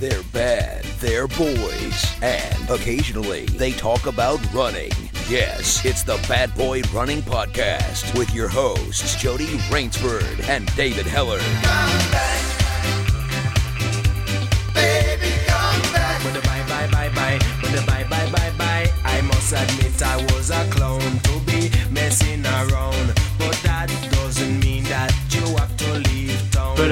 They're bad, they're boys, and occasionally they talk about running. Yes, it's the Bad Boy Running Podcast with your hosts, Jody Raynsford and David Hellard. The bye bye bye bye, bye bye bye bye, I must admit I was a clown to be messing around,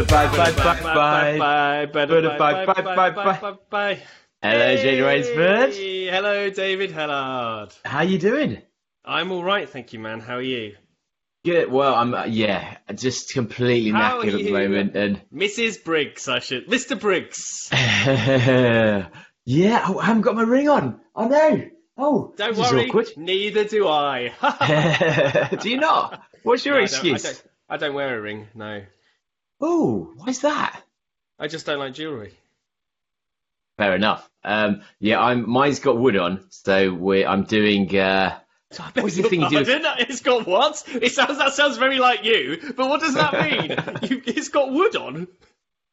Bye bye bye bye bye. bye, Bye, bye, bye, bye. Hello, Jane Raynsford. Hello, David Hellard. How you doing? I'm all right, thank you, man. How are you? Good. Well, I'm uh, yeah, just completely How knackered at the moment, and Mrs. Briggs, I should. Mr. Briggs. yeah, oh, I haven't got my ring on. Oh no. Oh, Don't worry, neither do I. Do you not? What's your No, I don't- excuse? I don't, I don't wear a ring, no. Oh, why's that? I just don't like jewellery. Fair enough. Um, yeah, I'm. Mine's got wood on, so we're. I'm doing. Uh, what's the thing you do? Pardon? It's got what? It sounds that sounds very like you, but what does that mean? you, it's got wood on.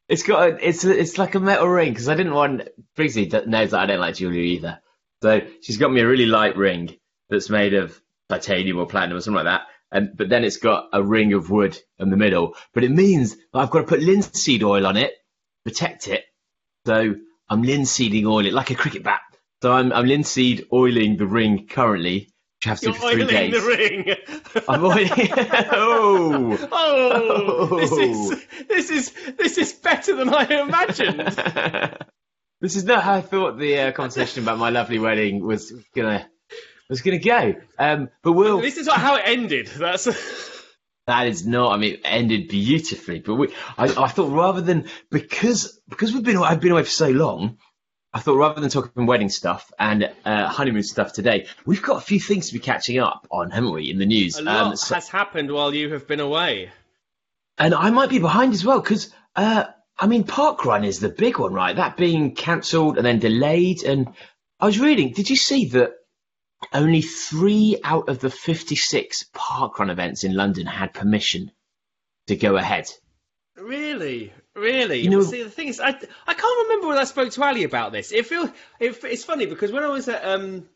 It's got a, it's a, it's like a metal ring because I didn't want Briggsy knows that I don't like jewelry either. So she's got me a really light ring that's made of titanium or platinum or something like that. And but then it's got a ring of wood in the middle. But it means that I've got to put linseed oil on it, protect it. So I'm linseeding oil it like a cricket bat. So I'm I'm linseed oiling the ring currently, which I have to You're do for three oiling days. the ring. I'm oiling. oh. Oh, this is this is this is better than I imagined. this is not how I thought the uh, conversation about my lovely wedding was gonna was gonna go. Um, but we'll. this is not how it ended. That's That is not. I mean, it ended beautifully. But we, I, I thought rather than because because we've been I've been away for so long. I thought rather than talking wedding stuff and uh, honeymoon stuff today, we've got a few things to be catching up on, haven't we, in the news? a lot Um, so- has happened while you have been away. And I might be behind as well because, uh, I mean, Parkrun is the big one, right? That being cancelled and then delayed. And I was reading, did you see that only three out of the 56 Parkrun events in London had permission to go ahead? Really, really. You know- See, the thing is, I I can't remember when I spoke to Ali about this. It feel it, it's funny because when I was at um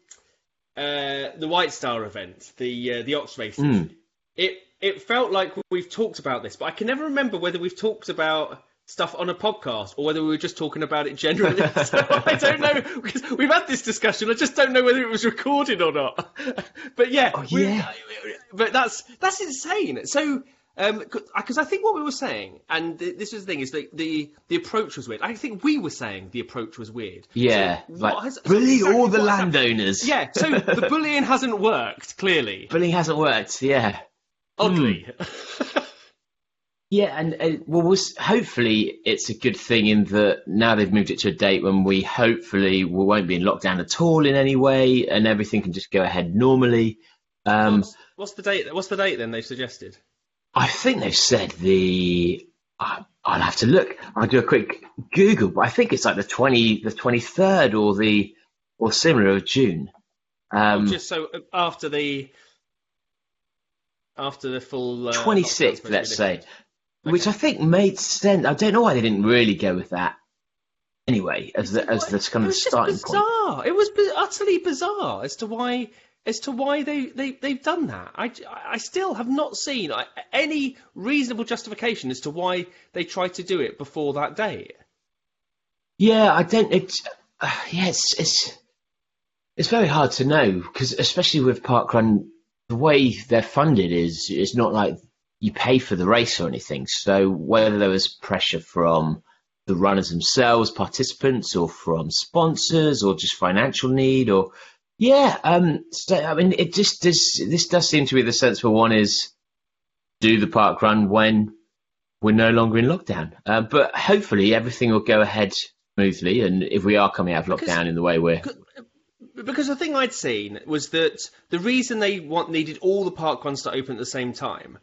uh the White Star event, the uh, the Ox races, Mm. it it felt like we've talked about this, but I can never remember whether we've talked about stuff on a podcast or whether we were just talking about it generally. so I don't know because we've had this discussion. I just don't know whether it was recorded or not. but yeah, Oh, we- but that's that's insane. So. Um, because uh, I think what we were saying, and this was the thing, is that the the approach was weird. I think we were saying the approach was weird. Yeah, So like has- bully exactly all the what has happened- landowners. Yeah, so the bullying hasn't worked clearly. Bullying hasn't worked, yeah. Oddly, hmm. Yeah, and uh, well, we'll, hopefully it's a good thing in that now they've moved it to a date when we hopefully we won't be in lockdown at all in any way, and everything can just go ahead normally. Um, what's, what's the date? What's the date then they've suggested? I think they've said the. I I'll have to look. I'll do a quick Google, but I think it's like the twenty, the twenty third, or the or similar of June. Um, Just so uh, after the after the full uh, twenty sixth, supposed to be let's say, lifted. which I think made sense. I don't know why they didn't really go with that. Anyway, as the as the kind it of was starting just point. bizarre. It was utterly bizarre as to why as to why they, they they've done that. I, I still have not seen any reasonable justification as to why they tried to do it before that date. Yeah, I don't. It's uh, yeah, it's it's it's very hard to know because especially with parkrun, the way they're funded is is not like you pay for the race or anything. So whether there was pressure from the runners themselves, participants, or from sponsors, or just financial need, or yeah, um, so, I mean, it just this this does seem to be the sensible one is do the park run when we're no longer in lockdown. Uh, but hopefully everything will go ahead smoothly, and if we are coming out of Because- lockdown in the way we're Because the thing I'd seen was that the reason they want needed all the park runs to open at the same time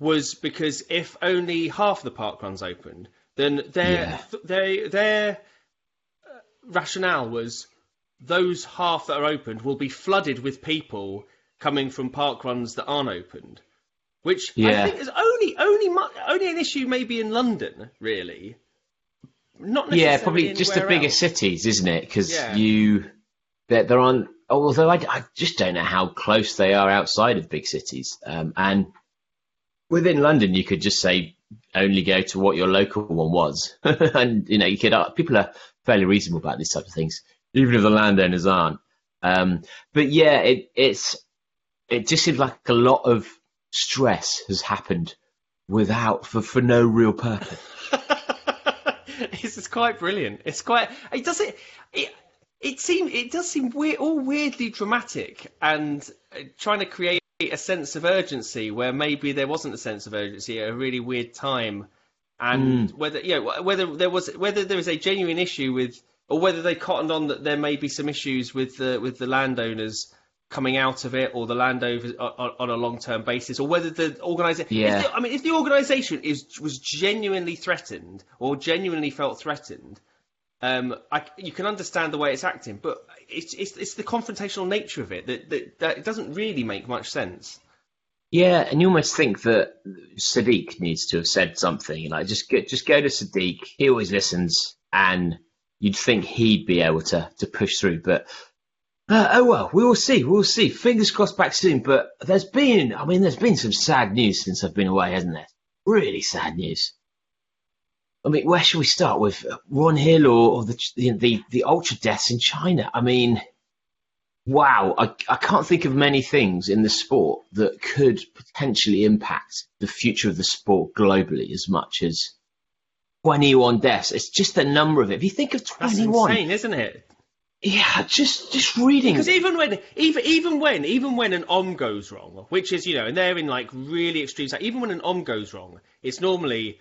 was because if only half the park runs opened, then their Yeah. their their uh, rationale was those half that are opened will be flooded with people coming from park runs that aren't opened, which I think is only only mu- only an issue maybe in London really. not yeah, probably just the bigger else. cities, isn't it? Because Yeah. you there, there aren't. Although I, I just don't know how close they are outside of big cities, um, and within London, you could just say only go to what your local one was, and you know you could. Uh, people are fairly reasonable about these types of things, even if the landowners aren't. Um, but yeah, it, it's it just seems like a lot of stress has happened without for for no real purpose. it's, it's quite brilliant. It's quite. It does it. It, it seem it does seem weird, all weirdly dramatic, and uh, trying to create a sense of urgency where maybe there wasn't a sense of urgency at a really weird time, and mm. whether you know whether there was whether there was a genuine issue with, or whether they cottoned on that there may be some issues with the with the landowners coming out of it or the landowners uh, on, on a long term basis, or whether the organisation. Yeah. I mean, if the organisation is was genuinely threatened or genuinely felt threatened, um, I, you can understand the way it's acting, but it's, it's it's the confrontational nature of it that, that that it doesn't really make much sense. Yeah, and you almost think that Sadiq needs to have said something. Like, just go, just go to Sadiq. He always listens, and you'd think he'd be able to to push through. But uh, oh well, we will see. We'll see. Fingers crossed, back soon. But there's been, I mean, there's been some sad news since I've been away, hasn't there? Really sad news. I mean, where should we start with Ron Hill or, or the, the the the ultra deaths in China? I mean, wow, I, I can't think of many things in the sport that could potentially impact the future of the sport globally as much as 21 deaths. It's just the number of it. If you think of 21, That's 21, insane, isn't it? yeah, just just reading. Because even when, even even when, even when an OMM goes wrong, which is you know, and they're in like really extreme. Even when an OMM goes wrong, it's normally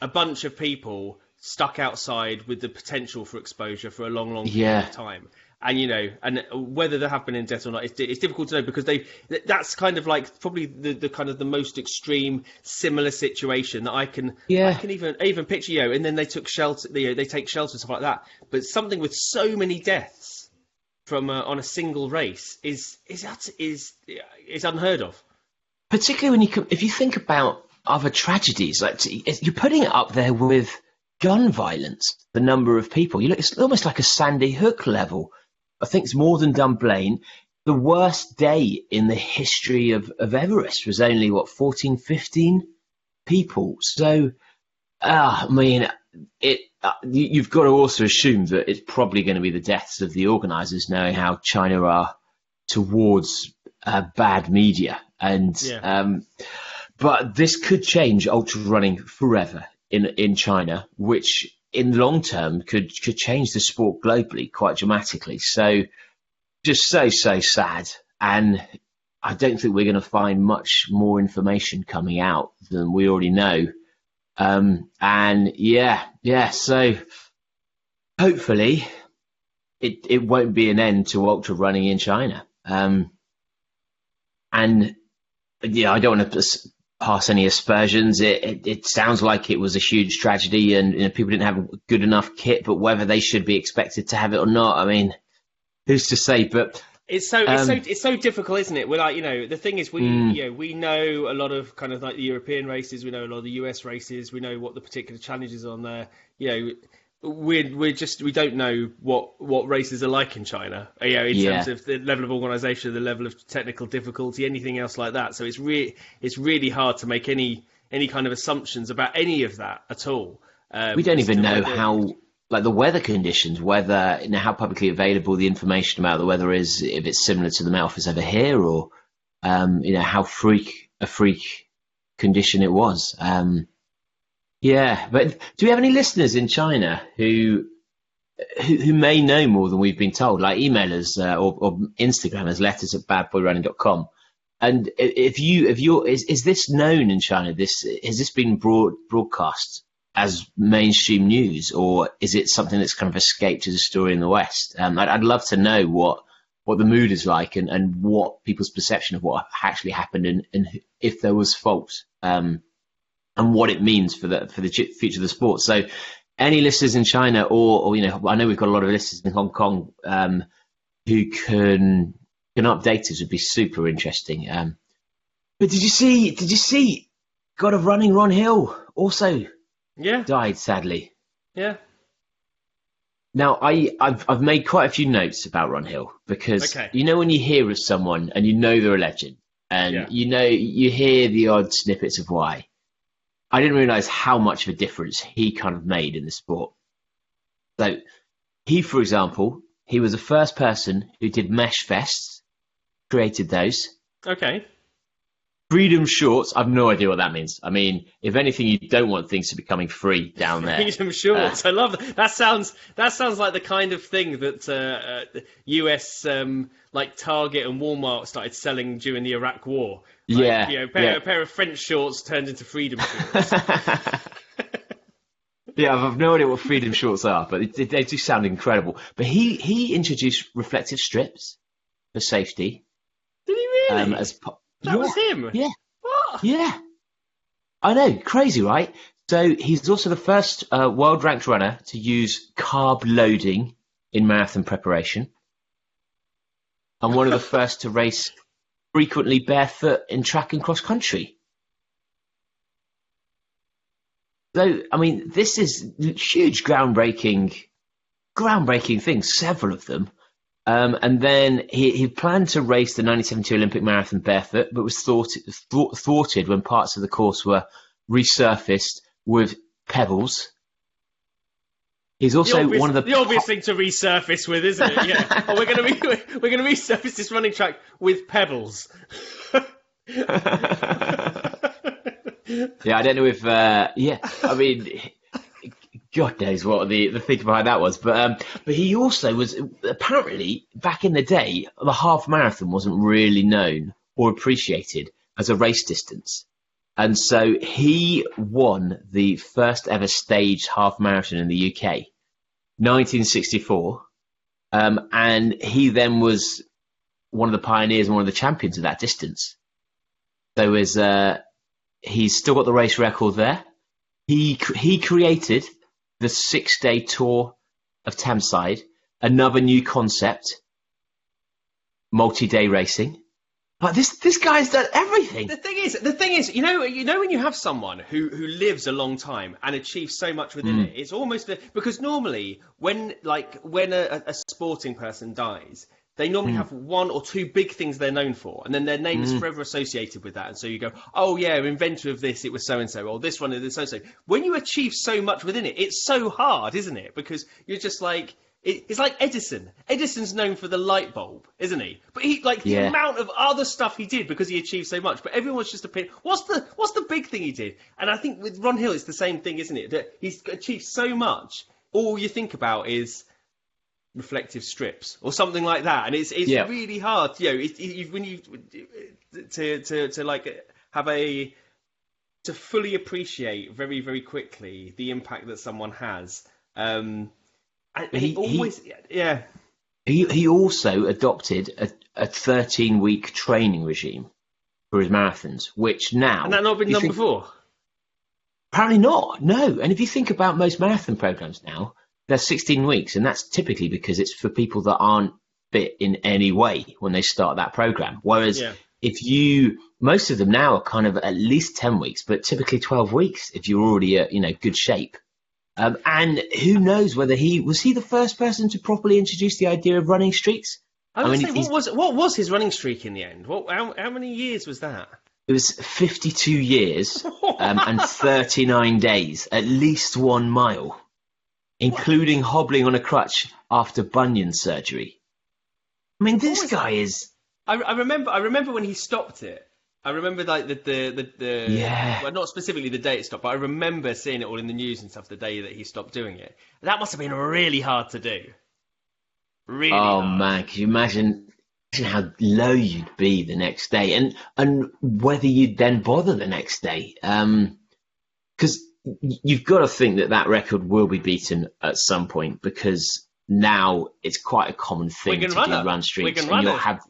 a bunch of people stuck outside with the potential for exposure for a long, long period Yeah. of time. And you know, and whether there have been in death or not, it's, it's difficult to know because they that's kind of like probably the, the kind of the most extreme similar situation that I can Yeah. I can even even picture you know, and then they took shelter you know, they take shelter and stuff like that. But something with so many deaths from uh, on a single race is is that is is unheard of. particularly when you com- if you think about other tragedies, like you're putting it up there with gun violence, the number of people. You look, it's almost like a Sandy Hook level. I think it's more than Dunblane. The worst day in the history of, of Everest was only what 14, 15 people. So, ah, I mean, it. Uh, you, you've got to also assume that it's probably going to be the deaths of the organisers, knowing how China are towards uh, bad media and. Yeah. Um, but this could change ultra running forever in in China, which in the long term could could change the sport globally quite dramatically. So just so so sad, and I don't think we're going to find much more information coming out than we already know. Um, and yeah, yeah, so hopefully it it won't be an end to ultra running in China. Um, and yeah, I don't want to pass any aspersions. It, it it sounds like it was a huge tragedy, and you know, people didn't have good enough kit. But whether they should be expected to have it or not, I mean, who's to say? But It's so it's so Um, it's so difficult, isn't it? We're like, you know, the thing is, we Mm. you know we know a lot of kind of like the European races, we know a lot of the US races, we know what the particular challenges on there. You know, we're we're just we don't know what what races are like in China. You know, in Yeah. terms of the level of organisation, the level of technical difficulty, anything else like that. So it's really it's really hard to make any any kind of assumptions about any of that at all. Um, we don't even know how like the weather conditions, whether you know how publicly available the information about the weather is, if it's similar to the office over here, or um, you know how freak a freak condition it was. Um, yeah, but do we have any listeners in China who who, who may know more than we've been told? Like email us uh, or, or Instagram us letters at badboyrunning.com. And if you if you is is this known in China? This has this been broad broadcast as mainstream news, or is it something that's kind of escaped as a story in the West? Um, I'd, I'd love to know what what the mood is like and, and what people's perception of what actually happened and, and if there was fault um, and what it means for the for the future of the sport. So, any listeners in China, or, or you know, I know we've got a lot of listeners in Hong Kong um, who can can update us would be super interesting. Um, but did you see? Did you see? God of Running, Ron Hill also yeah died sadly. yeah Now, I, I've, I've made quite a few notes about Ron Hill because Okay. you know when you hear of someone and you know they're a legend and Yeah. you know you hear the odd snippets of why. I didn't realize how much of a difference he kind of made in the sport. So he, for example, he was the first person who did mesh vests, created those. Okay. Freedom shorts, I've no idea what that means. I mean, if anything, you don't want things to be coming free down there. Freedom shorts. I love that. That sounds that sounds like the kind of thing that uh, uh, the US um, like Target and Walmart started selling during the Iraq War. Like, Yeah, you know, pair, yeah. a pair of French shorts turned into freedom shorts. Yeah, I've no idea what freedom shorts are, but it, they do sound incredible. But he, he introduced reflective strips for safety. Did he really? Um, as po- that yeah, was him. Yeah, What? yeah. I know, crazy, right? So he's also the first uh, world ranked runner to use carb loading in marathon preparation, and one of the first to race frequently barefoot in track and cross country. So, I mean, this is huge, groundbreaking, groundbreaking things. Several of them. Um, and then he, he planned to race the 1972 Olympic Marathon barefoot, but was thwart, thwart, thwarted when parts of the course were resurfaced with pebbles. He's also obvious, one of the, the obvious thing to resurface with, isn't it? Yeah. oh, we're going to re- we're going to resurface this running track with pebbles. Yeah, I don't know if. Uh, yeah, I mean, God knows what the the thing behind that was, but um, but he also was apparently back in the day the half marathon wasn't really known or appreciated as a race distance, and so he won the first ever staged half marathon in the UK, 1964, um, and he then was one of the pioneers and one of the champions of that distance. So is uh, he's still got the race record there. He he created the six day tour of Tameside, another new concept, multi day racing. Like this this guy's done everything. The thing is, the thing is, you know, you know, when you have someone who who lives a long time and achieves so much within Hmm. it, it's almost a, because normally when like when a, a sporting person dies, they normally have one or two big things they're known for, and then their name is forever associated with that. And so you go, oh yeah, inventor of this, it was so and so, or this one is so and so. When you achieve so much within it, it's so hard, isn't it? Because you're just like. It- It's like Edison. Edison's known for the light bulb, isn't he? But he like the Yeah. amount of other stuff he did because he achieved so much. But everyone's just opinion. What's the what's the big thing he did? And I think with Ron Hill, it's the same thing, isn't it? That he's achieved so much. All you think about is reflective strips or something like that, and it's it's Yeah. really hard. You know, it, it, when you to to to like have a to fully appreciate very very quickly the impact that someone has. Um, and He- he always yeah. He he also adopted a, a 13 week training regime for his marathons, which now And that not been done think- before. Apparently not. No. And if you think about most marathon programs now, they're 16 weeks, and that's typically because it's for people that aren't fit in any way when they start that program. Whereas Yeah. if you, most of them now are kind of at least 10 weeks, but typically 12 weeks if you're already at, you know, good shape. Um, and who knows whether he was he the first person to properly introduce the idea of running streaks? I I mean, he's- what was what was his running streak in the end? What how, how many years was that? It was 52 years um, and 39 days, at least one mile, including hobbling on a crutch after bunion surgery. I mean, this guy is. I, I remember I remember when he stopped it. I remember like the the the, the Yeah. well not specifically the day it stopped, but I remember seeing it all in the news and stuff the day that he stopped doing it. That must have been really hard to do. Really. Oh hard. man, can you imagine, imagine how low you'd be the next day, and and whether you'd then bother the next day? Um, because you've got to think that that record will be beaten at some point, because now it's quite a common thing to runner. do run streaks, and you'll have.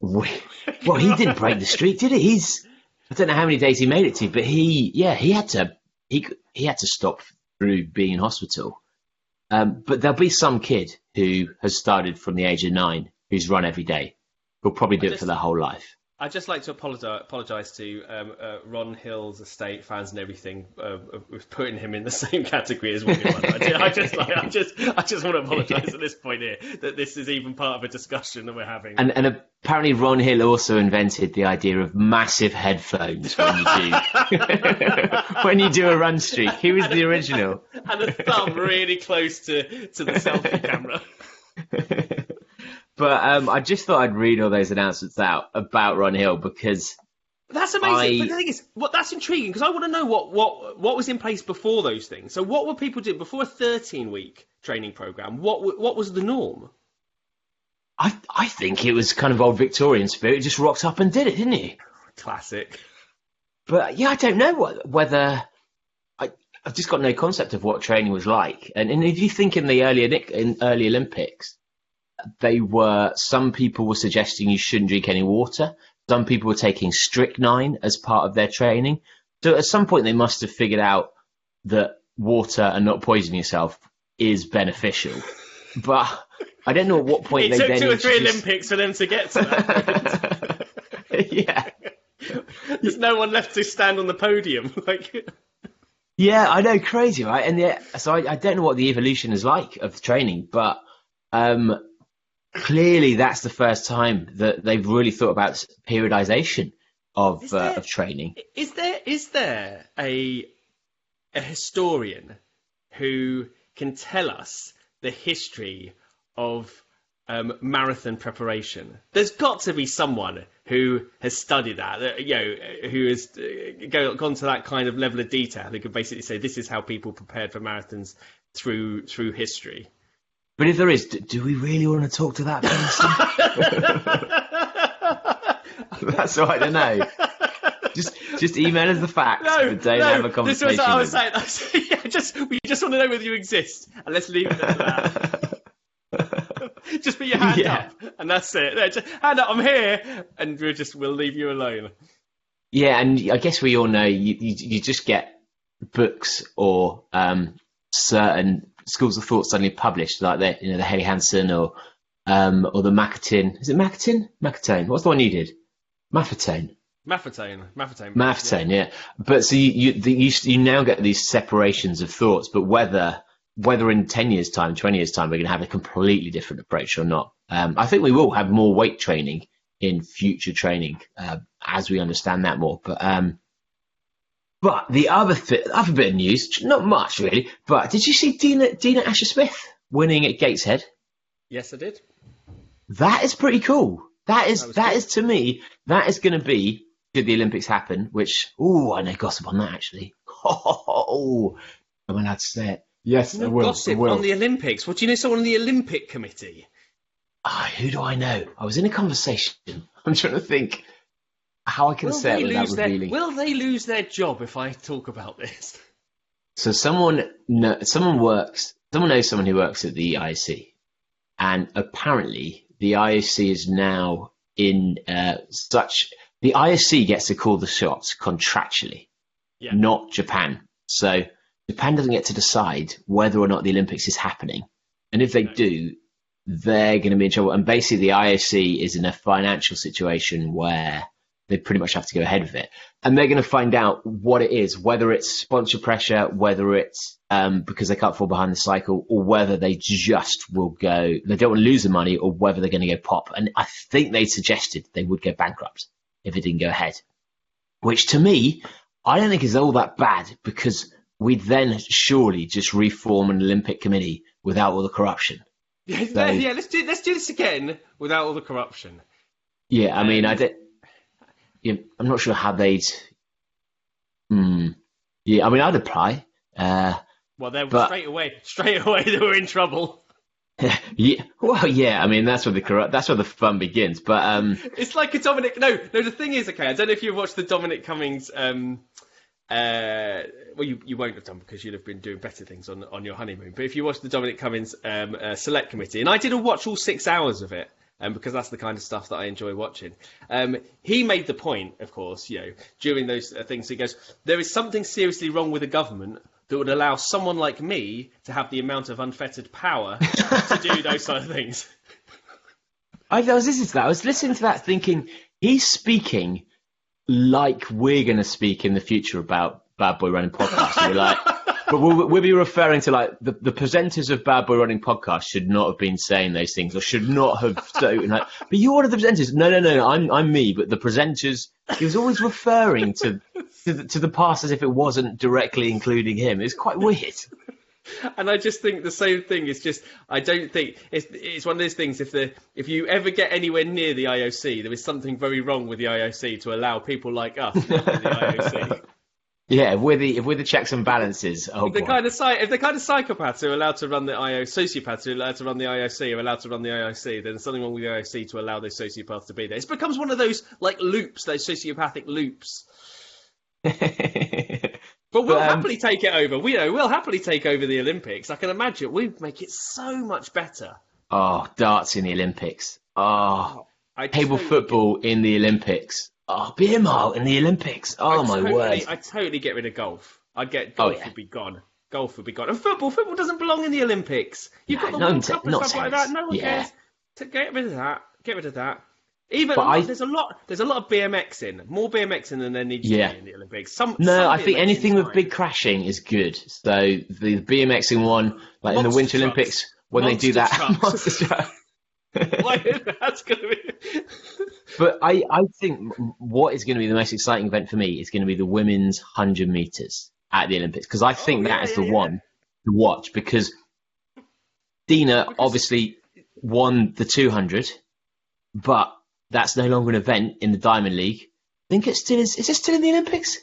Well, he didn't break the streak, did he? He's I don't know how many days he made it to, but he yeah he had to he he had to stop through being in hospital. Um, but there'll be some kid who has started from the age of nine who's run every day. Who'll probably do it for their whole life. I'd just like to apologise to um, uh, Ron Hill's estate fans and everything uh, with putting him in the same category as William. I, I just, like, I just, I just want to apologise at this point here that this is even part of a discussion that we're having. And, and apparently, Ron Hill also invented the idea of massive headphones when you do when you do a run streak. He was the original. and a thumb really close to, to the selfie camera. But um, I just thought I'd read all those announcements out about Ron Hill because That's amazing. I- But the thing is, what that's intriguing because I want to know what, what what was in place before those things. So what were people doing before a 13 week training program? What what was the norm? I I think it was kind of old Victorian spirit. He just rocked up and did it, didn't he? Classic. But yeah, I don't know what, whether I I've just got no concept of what training was like. And, and if you think in the early in early Olympics, they were some people were suggesting you shouldn't drink any water. Some people were taking strychnine as part of their training. So at some point they must have figured out that water and not poisoning yourself is beneficial. But I don't know at what point It they took then two or three introduced- Olympics for them to get to that. yeah. There's no one left to stand on the podium. Like, Yeah, I know, crazy, right? And yeah, so I, I don't know what the evolution is like of training, but um, clearly that's the first time that they've really thought about periodization of Is uh, of training. is there is there a a historian who can tell us the history of um, marathon preparation? There's got to be someone who has studied that, you know, who has uh, go, gone to that kind of level of detail, who could basically say this is how people prepared for marathons through through history. But if there is, do, do we really want to talk to that person? that's all right to know. Just just email us the facts, No, but don't no, have a this conversation. was what I was saying. I was saying, yeah, just we just want to know whether you exist, and let's leave it at that. just put your hand Yeah. up, and that's it. No, just, hand up, I'm here, and we'll just we'll leave you alone. Yeah, and I guess we all know you, you, you just get books or um, certain schools of thought suddenly published, like the you know the Haley Hansen or um, or the Macatin. Is it Macatin? Macatone. What's the one you did? Maffetone. Maffetone, Maffetone, Maffetone, yeah. But so you you, the, you you now get these separations of thoughts, but whether whether in ten years' time, twenty years' time, we're going to have a completely different approach or not, um, I think we will have more weight training in future training uh, as we understand that more. But um, but the other th- other bit of news, not much really. But did you see Dina Dina Asher Smith winning at Gateshead? Yes, I did. That is pretty cool. That is That that is to me that is going to be should the Olympics happen. Which oh, I know gossip on that actually. Oh, am I allowed to say it? Yes, I No will. I gossip will. on the Olympics. What do you know? Someone on the Olympic Committee. Ah, who do I know? I was in a conversation. I'm trying to think how I can Will say it without their revealing. Will they lose their job if I talk about this? So someone someone works someone knows someone who works at the IOC, and apparently the IOC is now in uh, such the IOC gets to call the shots contractually, Yeah. not Japan. So Japan doesn't get to decide whether or not the Olympics is happening, and if they No. do, they're going to be in trouble. And basically, the IOC is in a financial situation where they pretty much have to go ahead with it. And they're going to find out what it is, whether it's sponsor pressure, whether it's um, because they can't fall behind the cycle, or whether they just will go, they don't want to lose the money, or whether they're going to go pop. And I think they suggested they would go bankrupt if it didn't go ahead. Which to me, I don't think is all that bad because we'd then surely just reform an Olympic committee without all the corruption. Yeah, So- yeah. Let's do let's do this again without all the corruption. Yeah, I mean, I Um, don't. Yeah, I'm not sure how they'd. Hmm. Yeah, I mean, I'd apply. Uh, Well, they were straight away. Straight away, they were in trouble. yeah, well, yeah. I mean, that's where the corrupt. That's where the fun begins. But um, It's like a Dominic. No, no. The thing is, okay. I don't know if you've watched the Dominic Cummings. Um, uh, well, you, you won't have done because you'd have been doing better things on on your honeymoon. But if you watched the Dominic Cummings um, uh, Select Committee, and I didn't watch all six hours of it. Um, because that's the kind of stuff that I enjoy watching. Um, he made the point, of course, you know, during those uh, things. He goes, "There is something seriously wrong with the government that would allow someone like me to have the amount of unfettered power to do those sort of things." I, I was listening to that. I was listening to that, thinking he's speaking like we're going to speak in the future about Bad Boy Running podcasts. We're like, but we'll, we'll be referring to like the, the presenters of Bad Boy Running podcast should not have been saying those things or should not have so like. But you are one of the presenters. No, no, no, no. I'm I'm me. But the presenters. He was always referring to to the, to the past as if it wasn't directly including him. It's quite weird. and I just think the same thing is just I don't think it's it's one of those things if the if you ever get anywhere near the IOC there is something very wrong with the IOC to allow people like us the IOC. Yeah, if we're the if we're the checks and balances. Oh, If the kind of if the kind of psychopaths who are allowed to run the IO sociopaths who are allowed to run the IOC are allowed to run the IOC, then there's something wrong with the IOC to allow those sociopaths to be there. It becomes one of those like loops, those sociopathic loops. But we'll um, happily take it over. We know we'll happily take over the Olympics. I can imagine we'd make it so much better. oh, darts in the Olympics. Oh, I table football in the Olympics. Oh, beer mile in the Olympics. Oh I my totally, word. I totally get rid of golf. I'd get Oh, golf yeah. would be gone. Golf would be gone. And football, football doesn't belong in the Olympics. You've No, got the World Cup and stuff like that. No one Yeah. cares. To get rid of that. Get rid of that. Even I- there's a lot. There's a lot of BMX in. More BMX in than there needs Yeah. to be in the Olympics. Some. No, some I think anything with big crashing is good. So the BMXing one, like in the Winter trucks. Olympics, when they do that, Like, that's gonna be. But I, I think what is going to be the most exciting event for me is going to be the women's 100 meters at the Olympics because I think Oh, yeah, that is yeah, the yeah. one to watch because Dina Because- obviously won the 200, but that's no longer an event in the Diamond League. I think it still is. Is it still in the Olympics?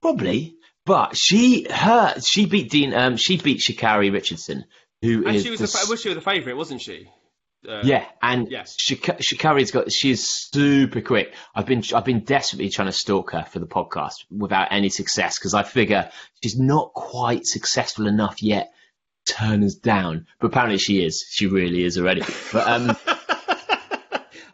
Probably. But she, her, she beat Dean. Um, she beat Sha'Carri Richardson, who And is she was the the, well, she was the favourite, wasn't she? Uh, yeah, and Yes. Shika- Sha'Carri's got she's super quick. I've been I've been desperately trying to stalk her for the podcast without any success because I figure she's not quite successful enough yet. to Turn us down, but apparently she is. She really is already. But um,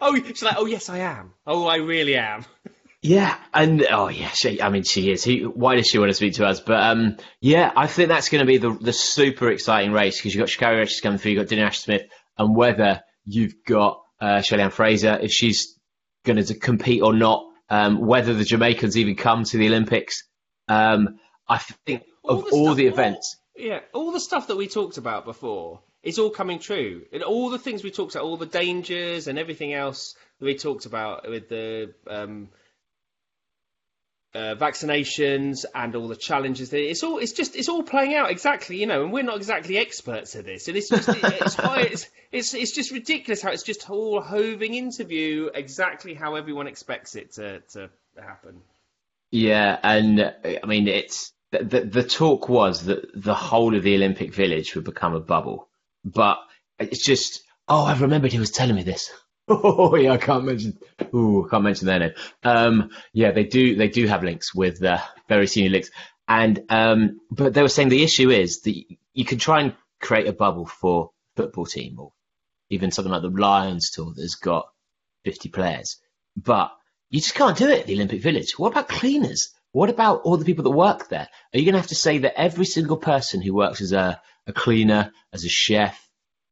Oh, she's like, oh yes, I am. Oh, I really am. yeah, and oh yeah, she. I mean, she is. He, why does she want to speak to us? But um, yeah, I think that's going to be the the super exciting race because you've got Sha'Carri Richards coming through, you've got Dina Ash Smith, and whether you've got uh, Shelly-Ann Fraser if she's going to compete or not, um, whether the Jamaicans even come to the Olympics. Um, I think of the all stuff- the events, Yeah, all the stuff that we talked about before is all coming true. And all the things we talked about, all the dangers and everything else that we talked about with the um, uh, vaccinations and all the challenges, it's all it's just it's all playing out exactly, you know. And we're not exactly experts at this, and it's just it's it's, it's it's just ridiculous how it's just all hoving into view exactly how everyone expects it to to happen. Yeah, and I mean, it's the, the, talk was that the whole of the Olympic Village would become a bubble, but it's just oh, I've remembered he was telling me this. Oh yeah, I can't mention. Ooh, can't mention their name. Um, yeah, they do. They do have links with uh, very senior links, and um, but they were saying the issue is that you can try and create a bubble for football team or even something like the Lions tour that's got 50 players, but you just can't do it at the Olympic Village. What about cleaners? What about all the people that work there? Are you going to have to say that every single person who works as a, a cleaner, as a chef,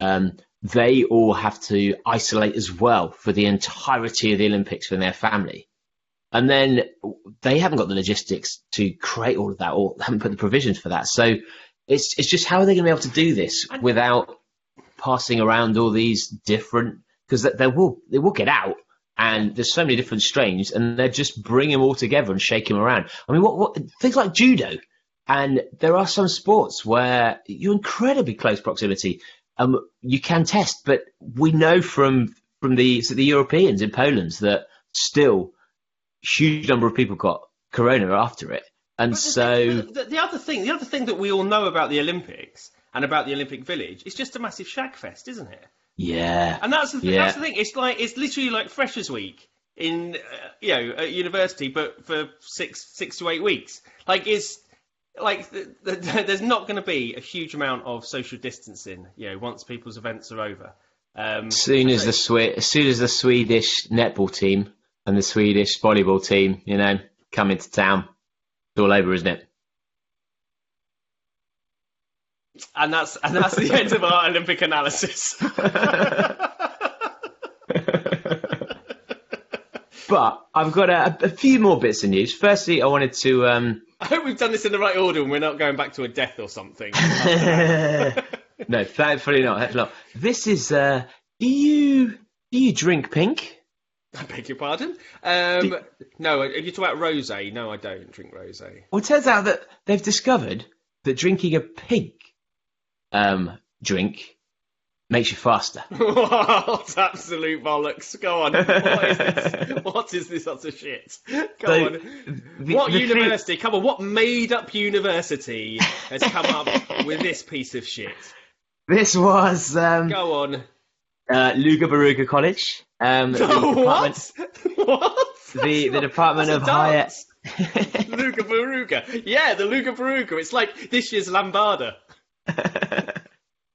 um, they all have to isolate as well for the entirety of the Olympics for their family? And then they haven't got the logistics to create all of that or haven't put the provisions for that. So it's, it's just how are they going to be able to do this without passing around all these different, because they will, they will get out and there's so many different strains, and they're just bring them all together and shake them around. I mean, what, what things like judo, and there are some sports where you're incredibly close proximity. Um, you can test, but we know from from the so the Europeans in Poland that still huge number of people got corona after it, and But so the, the other thing, the other thing that we all know about the Olympics and about the Olympic Village is just a massive shag fest, isn't it? yeah, And that's the thing, Yeah. that's the thing. It's like it's literally like Freshers Week in uh, you know at university, but for six six to eight weeks. Like it's like the, the, there's not going to be a huge amount of social distancing. You know, once people's events are over. Um, as soon as the Swe- as soon as the Swedish netball team and the Swedish volleyball team, you know, come into town, it's all over, isn't it? and that's and that's the end of our Olympic analysis. But I've got a, a few more bits of news. Firstly, I wanted to. Um, I hope we've done this in the right order and we're not going back to a death or something. no, thankfully not. thankfully not. This is. Uh, do you do you drink pink? I beg your pardon. Um, no, are you talking about rosé? No, I don't drink rosé. Well, it turns out that they've discovered that drinking a pink um, drink makes you faster. what absolute bollocks? Go on. What is this? what is this utter shit? Go So, on. the- what the university? Come on, what made up university has come up with this piece of shit? This was um, Go on. uh, Luga Baruga College. Um, the department, what? What? the, the Department of Higher. Luga Baruga. Yeah, the Luga Baruga. It's like this year's Lambada.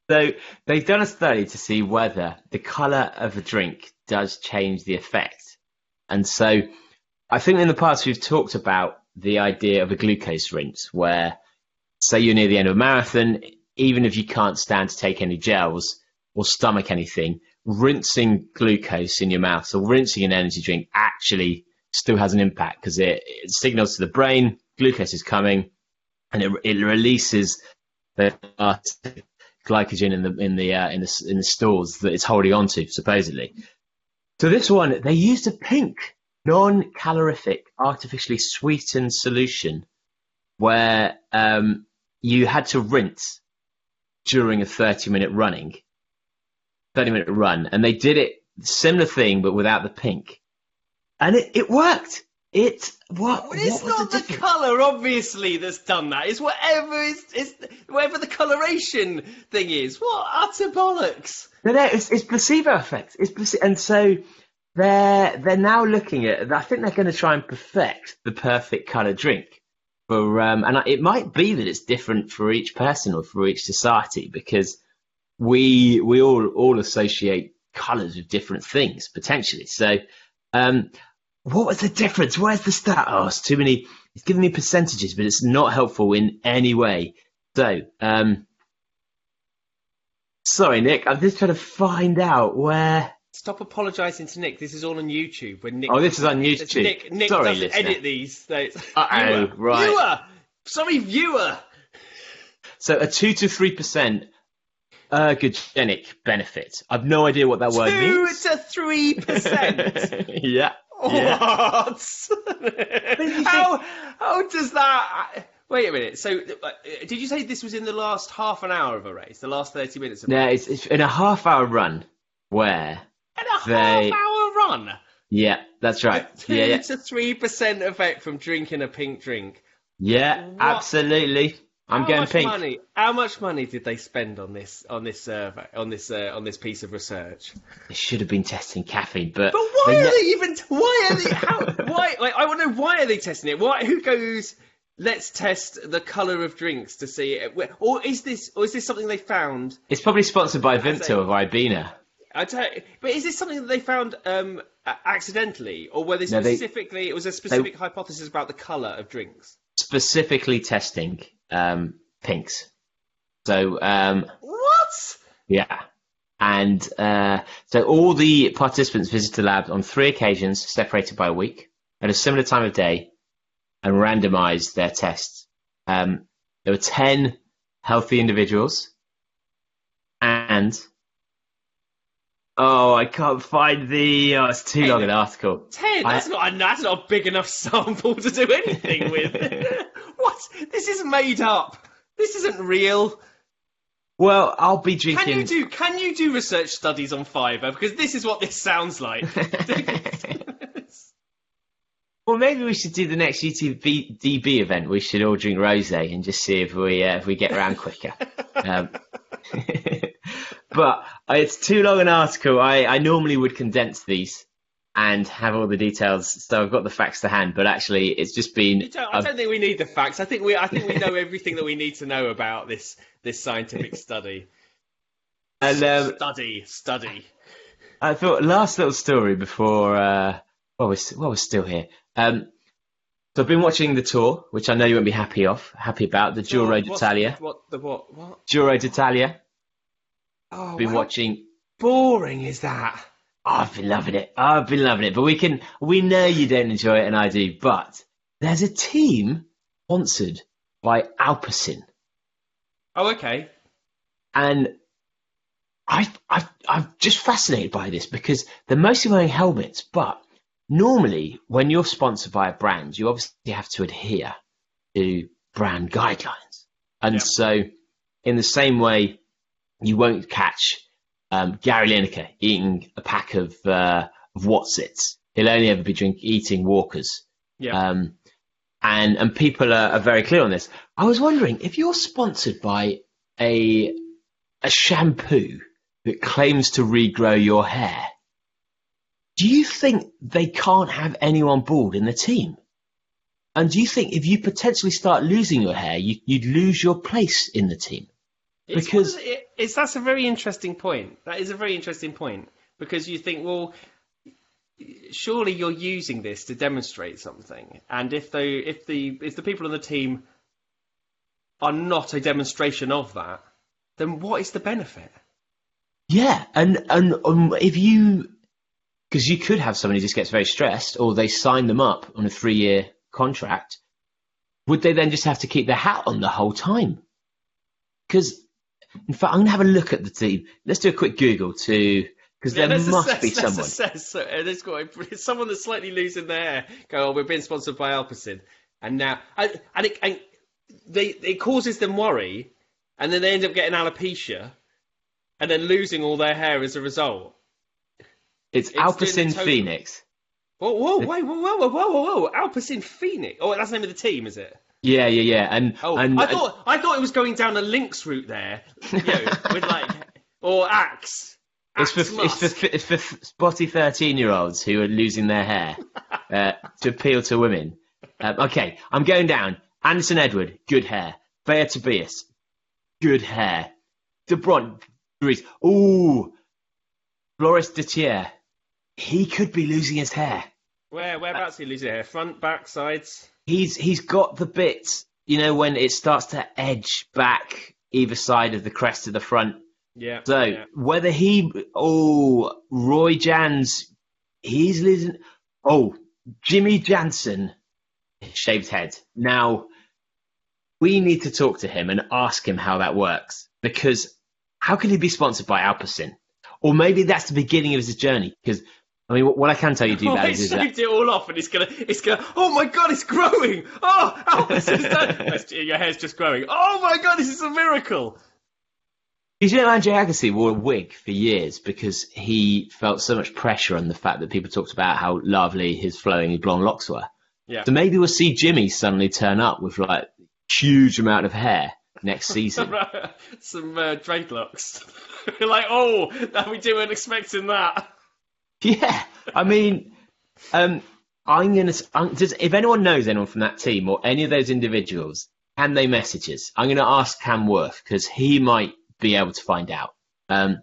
So they've done a study to see whether the colour of a drink does change the effect. And so I think in the past we've talked about the idea of a glucose rinse where say you're near the end of a marathon, even if you can't stand to take any gels or stomach anything, rinsing glucose in your mouth or rinsing an energy drink actually still has an impact because it, it signals to the brain glucose is coming and it, it releases the glycogen in the in the uh, in the in the stores that it's holding on to supposedly. So this one they used a pink non-calorific artificially sweetened solution where um, you had to rinse during a 30 minute running 30 minute run. And they did it similar thing but without the pink. And it, it worked it what, Well, it's what not the the, colour, obviously, that's done that. It's whatever is, it's whatever the coloration thing is. What utter bollocks! No, no, it's, it's placebo effect. It's place- and so they're they're now looking at. I think they're going to try and perfect the perfect color drink. For um, and it might be that it's different for each person or for each society because we we all all associate colors with different things potentially. So, um, what was the difference? Where's the stat? Oh, it's too many. It's giving me percentages, but it's not helpful in any way. So, um, sorry, Nick. I'm just trying to find out where. Stop apologising to Nick. This is all on YouTube. When Nick, Oh, this is on YouTube. Nick, Nick Sorry, doesn't listener. edit these. So it's Uh-oh, viewer, right. viewer. Sorry, viewer. So, a two to three percent ergogenic benefit. I've no idea what that word means. Two to three percent. yeah. Yeah. What? how how does that? Wait a minute. So, uh, did you say this was in the last half an hour of a race? The last thirty minutes of a No, it's, it's in a half hour run where. And a they- half hour run. Yeah, that's right. Two Yeah, yeah. to three percent effect from drinking a pink drink. Yeah, What? absolutely. I'm How going much pink. Money, how much money did they spend on this on this survey on this uh, on this piece of research? They should have been testing caffeine, but. But why they are ne- they even? Why are they? How? Why? Like, I want to know why are they testing it? Why? Who goes? Let's test the color of drinks to see it. Or is this? Or is this something they found? It's probably sponsored by Vimto of Ribena. I tell you, but is this something that they found um, accidentally, or were they No, they- specifically? it was a specific hypothesis about the color of drinks. Specifically testing um, pinks. So, um, What? Yeah. And uh, so all the participants visited the lab on three occasions, separated by a week, at a similar time of day, and randomized their tests. Um, there were 10 healthy individuals, and oh, I can't find the. Oh, it's too long an article. Ten? I- That's not. A, that's not a big enough sample to do anything with. what? This is made up. This isn't real. Well, I'll be drinking. Can you do? Can you do research studies on fibre? Because this is what this sounds like. Well, maybe we should do the next UTB DB event. We should all drink rosé and just see if we uh, if we get around quicker. um, but it's too long an article. I, I normally would condense these and have all the details, so I've got the facts to hand. But actually, it's just been. Don't- I don't think we need the facts. I think we. I think we know everything that we need to know about this this scientific study. and um, Study, study. I thought last little story before. Uh, well, we're, well, we're still here. Um, so I've been watching the tour, which I know you won't be happy of, happy about the Giro d'Italia. What the what? What? Giro d'Italia. Oh, Been watching boring is that? I've been loving it. I've been loving it. But we can, we know you don't enjoy it, and I do. But there's a team sponsored by Alpecin, Oh, okay. and I, I, I'm just fascinated by this because they're mostly wearing helmets. But normally, when you're sponsored by a brand, you obviously have to adhere to brand guidelines, and Yeah. so in the same way, you won't catch um, Gary Lineker eating a pack of uh, of Wotsits. He'll only ever be drink, eating Walkers. Yeah. Um, and and people are, are very clear on this. I was wondering if you're sponsored by a a shampoo that claims to regrow your hair, do you think they can't have anyone bald in the team? And do you think if you potentially start losing your hair, you, you'd lose your place in the team? Because- it- it's that's a very interesting point. That is a very interesting point because you think, well, surely you're using this to demonstrate something, and if the if the if the people on the team are not a demonstration of that, then what is the benefit? Yeah, and and um, if you, because you could have somebody who just gets very stressed, or they sign them up on a three-year contract, would they then just have to keep their hat on the whole time? Because, in fact, I'm gonna have a look at the team. Let's do a quick Google to, because Yeah, there must assess- be someone. assess. There's got someone that's slightly losing their hair. Go, oh, we're being sponsored by Alpecin, and now and, and, it, and they it causes them worry, and then they end up getting alopecia, and then losing all their hair as a result. It's, it's Alpecin total- Fenix. Whoa, whoa, wait, whoa, whoa, whoa, whoa, whoa, whoa! Alpecin Fenix. Oh, that's the name of the team, is it? Yeah, yeah, yeah, and Oh, and I thought I thought it was going down a links route there, you know, with like or Axe. It's for, it's for it's for spotty thirteen-year-olds who are losing their hair uh, to appeal to women. Um, okay, I'm going down. Anderson Edward, good hair. Bea Tobias, good hair. De Grease. Ooh, Floris De Tier, he could be losing his hair. Where whereabouts are you losing his hair? Front, back, sides. He's he's got the bits, you know, when it starts to edge back either side of the crest of the front. Yeah. So yeah. whether he, oh, Roy Jans, he's losing. Oh, Jimmy Janssens, shaved head. Now we need to talk to him and ask him how that works because how can he be sponsored by Alpecin? Or maybe that's the beginning of his journey. Because I mean, what, I can tell you, D Oh, he is that shaved it all off, and it's gonna, it's gonna. Oh my god, it's growing! Oh, Alpecin's done. Your hair's just growing. Oh my god, this is a miracle! Did you know Andre Agassi wore a wig for years because he felt so much pressure on the fact that people talked about how lovely his flowing blonde locks were. Yeah. So maybe we'll see Jimmy suddenly turn up with like huge amount of hair next season. Some uh, dreadlocks. like, oh, that we weren't expecting that. yeah, I mean, um, I'm gonna. I'm, does, if anyone knows anyone from that team or any of those individuals, can they message us? I'm gonna ask Cam Worth because he might be able to find out. Um,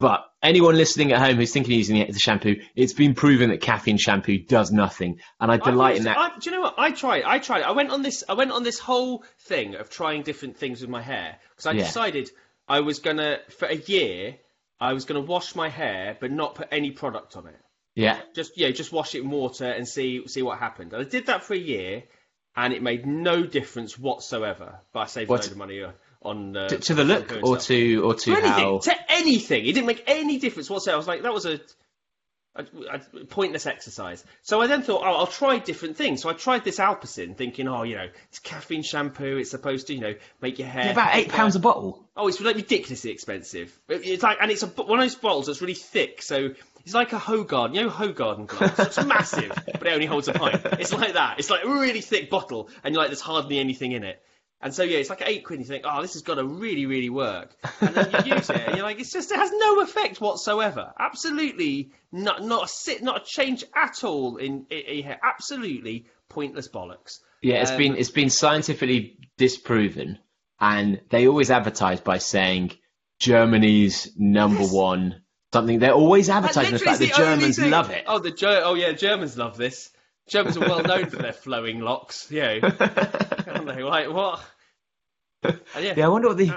but anyone listening at home who's thinking of using it as a shampoo, it's been proven that caffeine shampoo does nothing, and I delight I in that. I, do you know what? I tried. I tried. I went on this. I went on this whole thing of trying different things with my hair because I Yeah. decided I was gonna for a year. I was gonna wash my hair, but not put any product on it. yeah, Just yeah, just wash it in water and see see what happened. And I did that for a year, and it made no difference whatsoever. But I saved What? a load of money uh, on uh, to, to the look or stuff. to or to to anything, how. to anything. It didn't make any difference whatsoever. I was like, that was a, a, pointless exercise. So I then thought, oh, I'll try different things. So I tried this Alpecin, thinking, oh, you know, it's caffeine shampoo. It's supposed to, you know, make your hair Yeah, about eight pounds a bottle. Oh, it's like ridiculously expensive. It's like, and it's a, one of those bottles that's really thick, so it's like a Hoegaarden. You know Hoegaarden glass? It's massive, but it only holds a pint. It's like that. It's like a really thick bottle, and you're like, there's hardly anything in it. And so yeah, it's like eight quid. And you think, oh, this has got to really, really work. And then you use it, and you're like, it's just it has no effect whatsoever. Absolutely not, not a sit, not a change at all in. Absolutely pointless bollocks. Yeah, it's Um, been it's been scientifically disproven, and they always advertise by saying Germany's number Yes. one something. They're always advertising the fact the the Germans thing- love it. Oh, the Ger- oh yeah, Germans love this. Germans are well known for their flowing locks. Yeah, aren't they? Like what? And yeah. Yeah, I wonder what the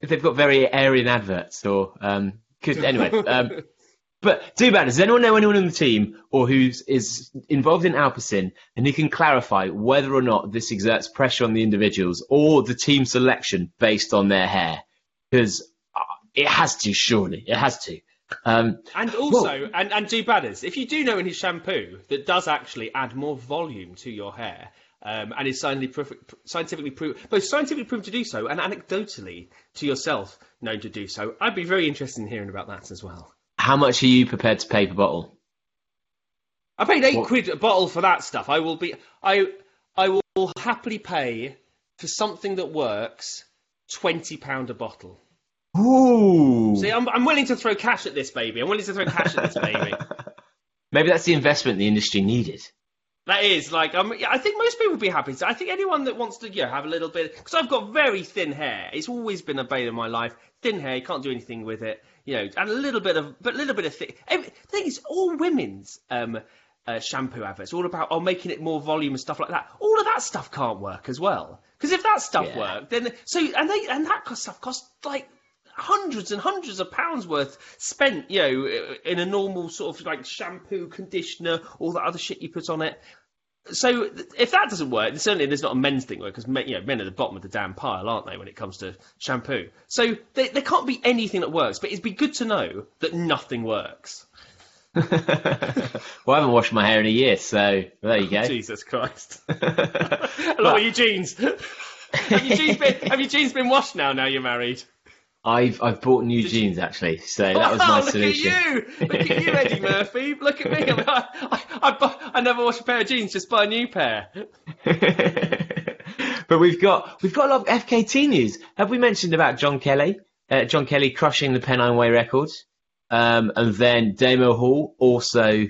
if they've got very Aryan adverts or um. Cause anyway, um, But too bad. Does anyone know anyone on the team or who's is involved in Alpecin and who can clarify whether or not this exerts pressure on the individuals or the team selection based on their hair? Because uh, it has to, surely. It has to. Um, And also, and, and do badders, if you do know any shampoo that does actually add more volume to your hair, um, and is scientifically, scientifically proven, both scientifically proven to do so and anecdotally to yourself known to do so, I'd be very interested in hearing about that as well. how much are you prepared to pay per bottle? I paid eight What- quid a bottle for that stuff. I will be, I, I will happily pay for something that works twenty pound a bottle. Ooh. See, I'm, I'm willing to throw cash at this baby. I'm willing to throw cash at this baby. Maybe that's the investment the industry needed. That is like um, yeah, I think most people would be happy. So I think anyone that wants to, you know, have a little bit because I've got very thin hair. It's always been a bane of my life. Thin hair, you can't do anything with it. You know, and a little bit of, but a little bit of thick. Every, the thing is, all women's um, uh, shampoo adverts all about oh making it more volume and stuff like that. All of that stuff can't work as well because if that stuff Yeah. worked, then so and they and that stuff costs like hundreds and hundreds of pounds worth spent, you know, in a normal sort of like shampoo, conditioner, all that other shit you put on it. So if that doesn't work, then certainly there's not a men's thing because men, you know, men are the bottom of the damn pile, aren't they, when it comes to shampoo? So there, there can't be anything that works, but it'd be good to know that nothing works. well, I haven't washed my hair in a year, so there you go. Jesus Christ! Hello, are your jeans? have your jeans been Have your jeans been washed now? Now you're married. I've I've bought new jeans actually, so that was my oh, look solution. at you! Look at you, Eddie Murphy! Look at me! I, I, I, I never wash a pair of jeans, just buy a new pair. but we've got we've got a lot of FKT news. Have we mentioned about John Kelly? Uh, John Kelly crushing the Pennine Way records, um, and then Damo Hall also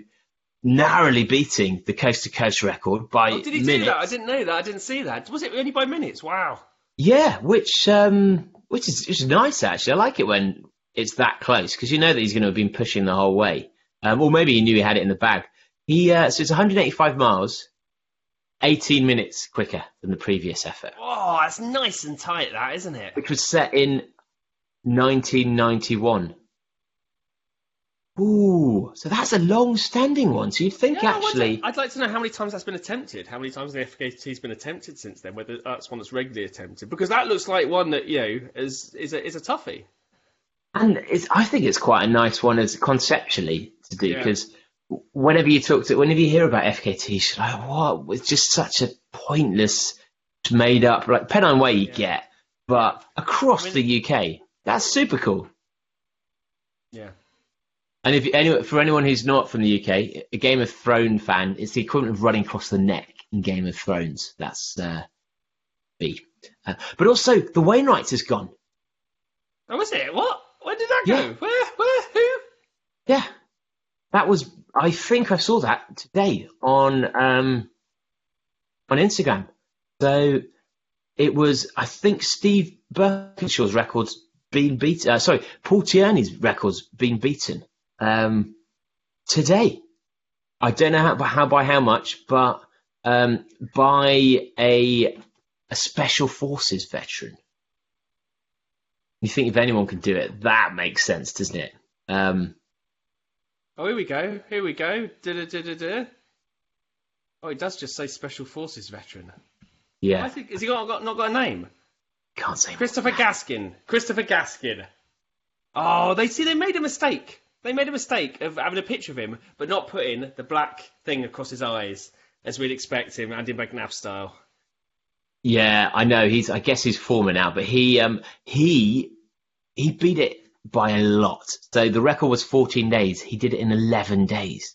narrowly beating the coast to coast record by Oh, did he minutes. do that? I didn't know that. I didn't see that. Was it only by minutes? Wow. Yeah, which um, which is which is nice actually. I like it when it's that close because you know that he's going to have been pushing the whole way, um, or maybe he knew he had it in the bag. He uh, so it's 185 miles, 18 minutes quicker than the previous effort, Oh, that's nice and tight, that isn't it? which was set in 1991. Ooh, so that's a long-standing one. So you'd think Yeah, actually, I'd like to know how many times that's been attempted. How many times the FKT's been attempted since then? Whether that's one that's regularly attempted, because that looks like one that you know is is a is a toughie. And it's, I think it's quite a nice one as conceptually to do Yeah. because whenever you talk to, whenever you hear about FKT, you're like, what? It's just such a pointless, made up, like pen Pennine Way you get, but across I mean- the UK, that's super cool. Yeah. And if any, for anyone who's not from the UK, a Game of Thrones fan, it's the equivalent of running across the neck in Game of Thrones. That's uh, B. Uh, but also, the Wainwrights is gone. Oh, was it? What? Where did that Yeah. go? Where? Where? Who? Yeah, that was. I think I saw that today on um, on Instagram. So it was. I think Steve Birkinshaw's records being beaten. Uh, sorry, Paul Tierney's records being beaten um, today. I don't know how, by how by how much, but um, by a a special forces veteran. You think if anyone can do it, that makes sense, doesn't it? Um, Oh, here we go. Here we go. Da-da-da-da-da. Oh, it does just say Special Forces veteran. yeah, I think has he got, got not got a name? can't say. Christopher Gaskin. Christopher Gaskin. Oh, they see they made a mistake. They made a mistake of having a picture of him, but not putting the black thing across his eyes, as we'd expect him, Andy McNab style. Yeah, I know. He's. I guess he's former now, but he um he he beat it by a lot. So the record was 14 days. He did it in 11 days.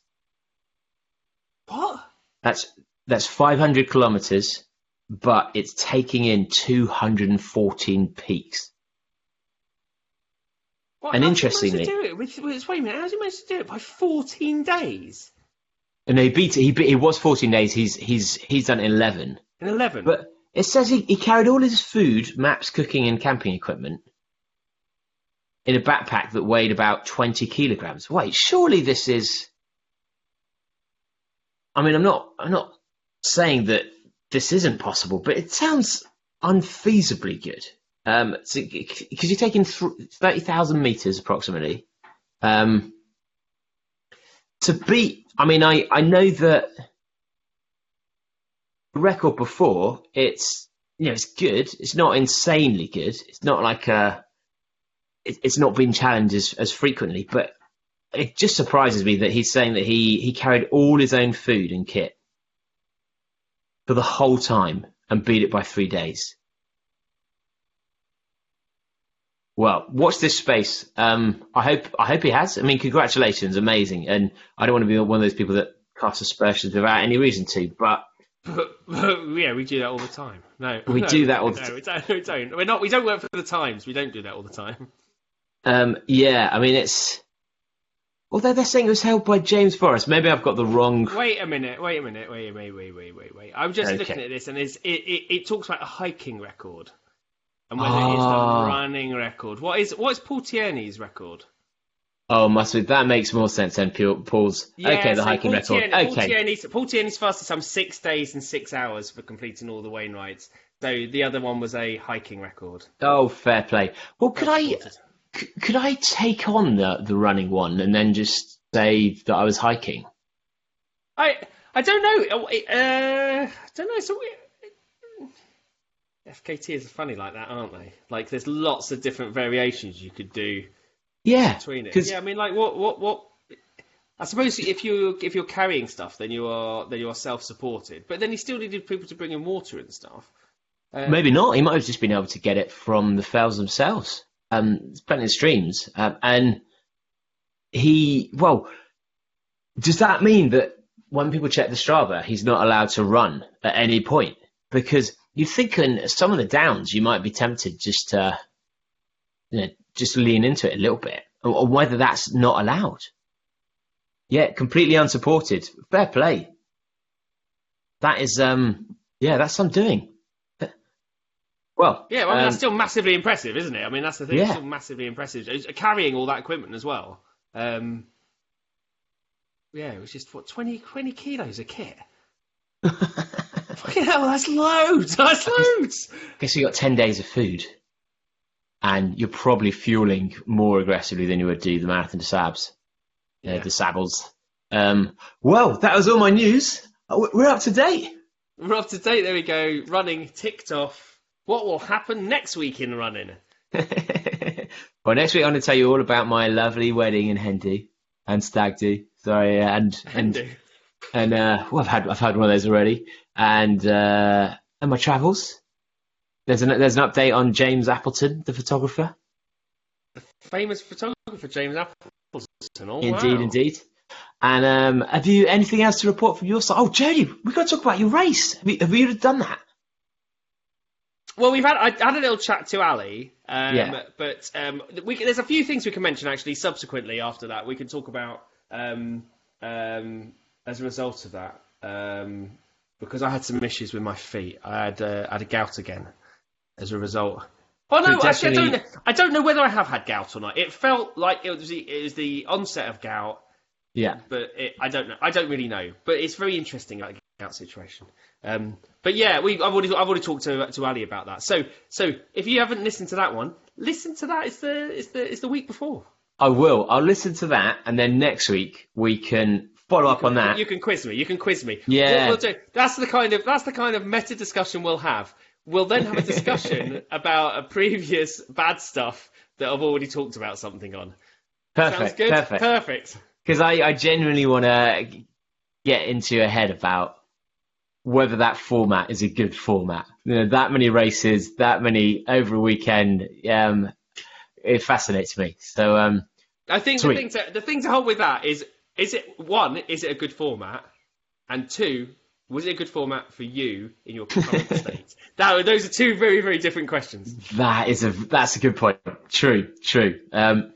What? That's that's 500 kilometers, but it's taking in 214 peaks. What? And How's he managed to interestingly- do it with, with, wait a minute. How's he managed to do it by 14 days? And he beat it. He beat, it was 14 days. He's he's he's done 11. In 11? But it says he, he carried all his food, maps, cooking, and camping equipment in a backpack that weighed about 20 kilograms. Wait, surely this is. I mean, I'm not. I'm not saying that this isn't possible, but it sounds unfeasibly good. Um, because you're taking th- 30,000 meters approximately. Um, to beat. I mean, I I know that the record before it's you know it's good. It's not insanely good. It's not like a. It, it's not been challenged as, as frequently, but it just surprises me that he's saying that he he carried all his own food and kit for the whole time and beat it by three days. Well, watch this space. Um, I hope I hope he has. I mean, congratulations, amazing. And I don't want to be one of those people that cast aspersions without any reason to, but But, but, yeah, we do that all the time. No, We no, do that all the no, we don't, we don't. We're not. We don't work for the Times. We don't do that all the time. um, yeah, I mean it's. Although they're saying it was held by James Forrest, maybe I've got the wrong. Wait a minute. Wait a minute. Wait. Wait. Wait. Wait. Wait. Wait. I'm just Okay. looking at this, and it's, it, it it talks about a hiking record, and whether it is Ah. running record. What is what is Paul Tierney's record? Oh, must be that makes more sense than Paul- Paul's. okay, the so hiking Paul record. Tierney, Paul okay, Tierney's, Paul Tierney's fastest time six days and six hours for completing all the Wainwrights. So the other one was a hiking record. oh, fair play. Well, could I could I take on the the running one and then just say that I was hiking? I I don't know. Uh, I don't know. So FKT are funny like that, aren't they? Like there's lots of different variations you could do Yeah, between it. 'cause- Yeah, I mean, like what what what. I suppose if you if you're carrying stuff, then you are then you are self-supported. But then he still needed people to bring in water and stuff. Uh, Maybe not. He might have just been able to get it from the fells themselves. Um, there's plenty of streams, um, and he. Well, does that mean that when people check the Strava, he's not allowed to run at any point? Because you think in some of the downs, you might be tempted just to, you know, just lean into it a little bit, or, or whether that's not allowed. Yeah, completely unsupported. Fair play. That is, um, yeah, that's some doing. Well, Yeah, well, I mean, um, that's still massively impressive, isn't it? I mean, that's the thing. It's still massively impressive. It's carrying all that equipment as well. Um, yeah, it was just what 20, 20 kilos a kit. Fucking hell, that's loads. That's loads. Okay, so you got 10 days of food and you're probably fueling more aggressively than you would do the marathon de sabs uh, Yeah. the sables um, well that was all my news Uh, we're up to date We're up to date. There we go. Running ticked off. What will happen next week in running? well next week i'm going to tell you all about my lovely wedding in hendy and stag do sorry uh, and and Hindu. and uh, well, I've had I've had one of those already, and uh, and my travels. There's an there's an update on James Appleton, the photographer. The famous photographer James Appleton. Oh, Indeed, wow. indeed. And um, have you anything else to report from your side? Oh, Jody, we've got to talk about your race. Have you, have you done that? Well, we've had I had a little chat to Ali, um, Yeah. but um, we, there's a few things we can mention actually subsequently after that. We can talk about um, um, as a result of that um, because I had some issues with my feet. I had uh, I had a gout again as a result. Oh no, So actually, I don't. Know, I don't know whether I have had gout or not. It felt like it was the, it was the onset of gout, Yeah. but it, I don't know. I don't really know. But it's very interesting, like gout situation. Um, but yeah, we I've already I've already talked to to Ali about that. So so if you haven't listened to that one, listen to that. It's the it's the it's the week before. I will. I'll listen to that, and then next week we can follow up on that. You can quiz me. You can quiz me. Yeah. What we'll do. That's the kind of that's the kind of meta discussion we'll have. We'll then have a discussion about a previous bad stuff that I've already talked about something on. Sounds Perfect. good. Perfect. Perfect. Because I, I genuinely want to get into your head about whether that format is a good format. You know, that many races, that many over a weekend, um, it fascinates me. So, um, I think the thing to the thing to hold with that is is it one is it a good format, and two was it a good format for you in your current state? That those are two very very different questions. that is a that's a good point. True, true. Um,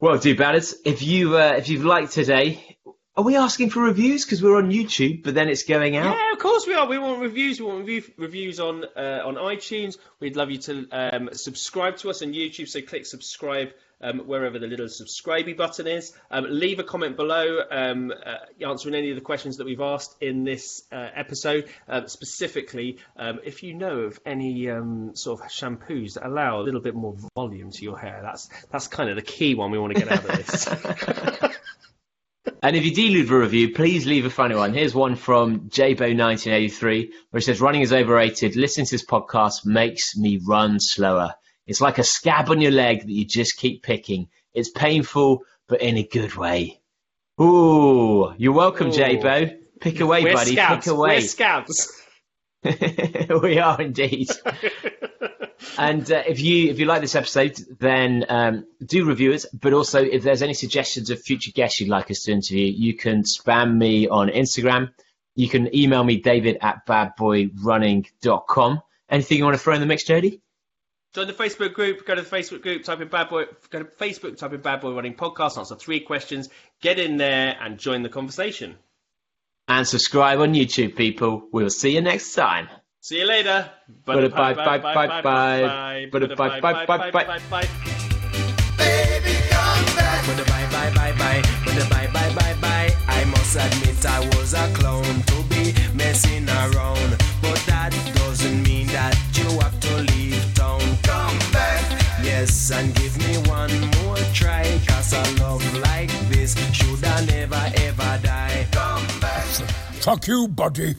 well, do batters, if you uh, if you've liked today, are we asking for reviews because we're on YouTube, but then it's going out? Yeah, of course we are. We want reviews. We want review, reviews on uh, on iTunes. We'd love you to um, subscribe to us on YouTube. So click subscribe um, wherever the little subscribey button is. Um, leave a comment below um, uh, answering any of the questions that we've asked in this uh, episode. Um, specifically, um, if you know of any um, sort of shampoos that allow a little bit more volume to your hair, that's that's kind of the key one we want to get out of this. And if you do leave a review, please leave a funny one. Here's one from JBO1983 where he says, running is overrated. Listening to this podcast makes me run slower. It's like a scab on your leg that you just keep picking. It's painful, but in a good way. Ooh, you're welcome, Ooh. Jabo. Pick away, We're buddy. scabs. Pick away. We're scabs. we are indeed. and uh, if you if you like this episode, then um, do review it. But also, if there's any suggestions of future guests you'd like us to interview, you can spam me on Instagram. You can email me, David at badboyrunning.com. Anything you want to throw in the mix, Jody? Join the Facebook group. Go to the Facebook group. Type in Bad Boy. Go to Facebook. Type in Bad Boy Running Podcast. Answer three questions. Get in there and join the conversation. And subscribe on YouTube, people. We'll see you next time. See you later. Bye, bye, bye, bye, bye. Bye, bye, bye, bye, bye. bye. Bye. Baby, come back. When the bye bye bye bye, when the bye bye bye bye, I must admit I was a clown to be messing around. Fuck you, buddy.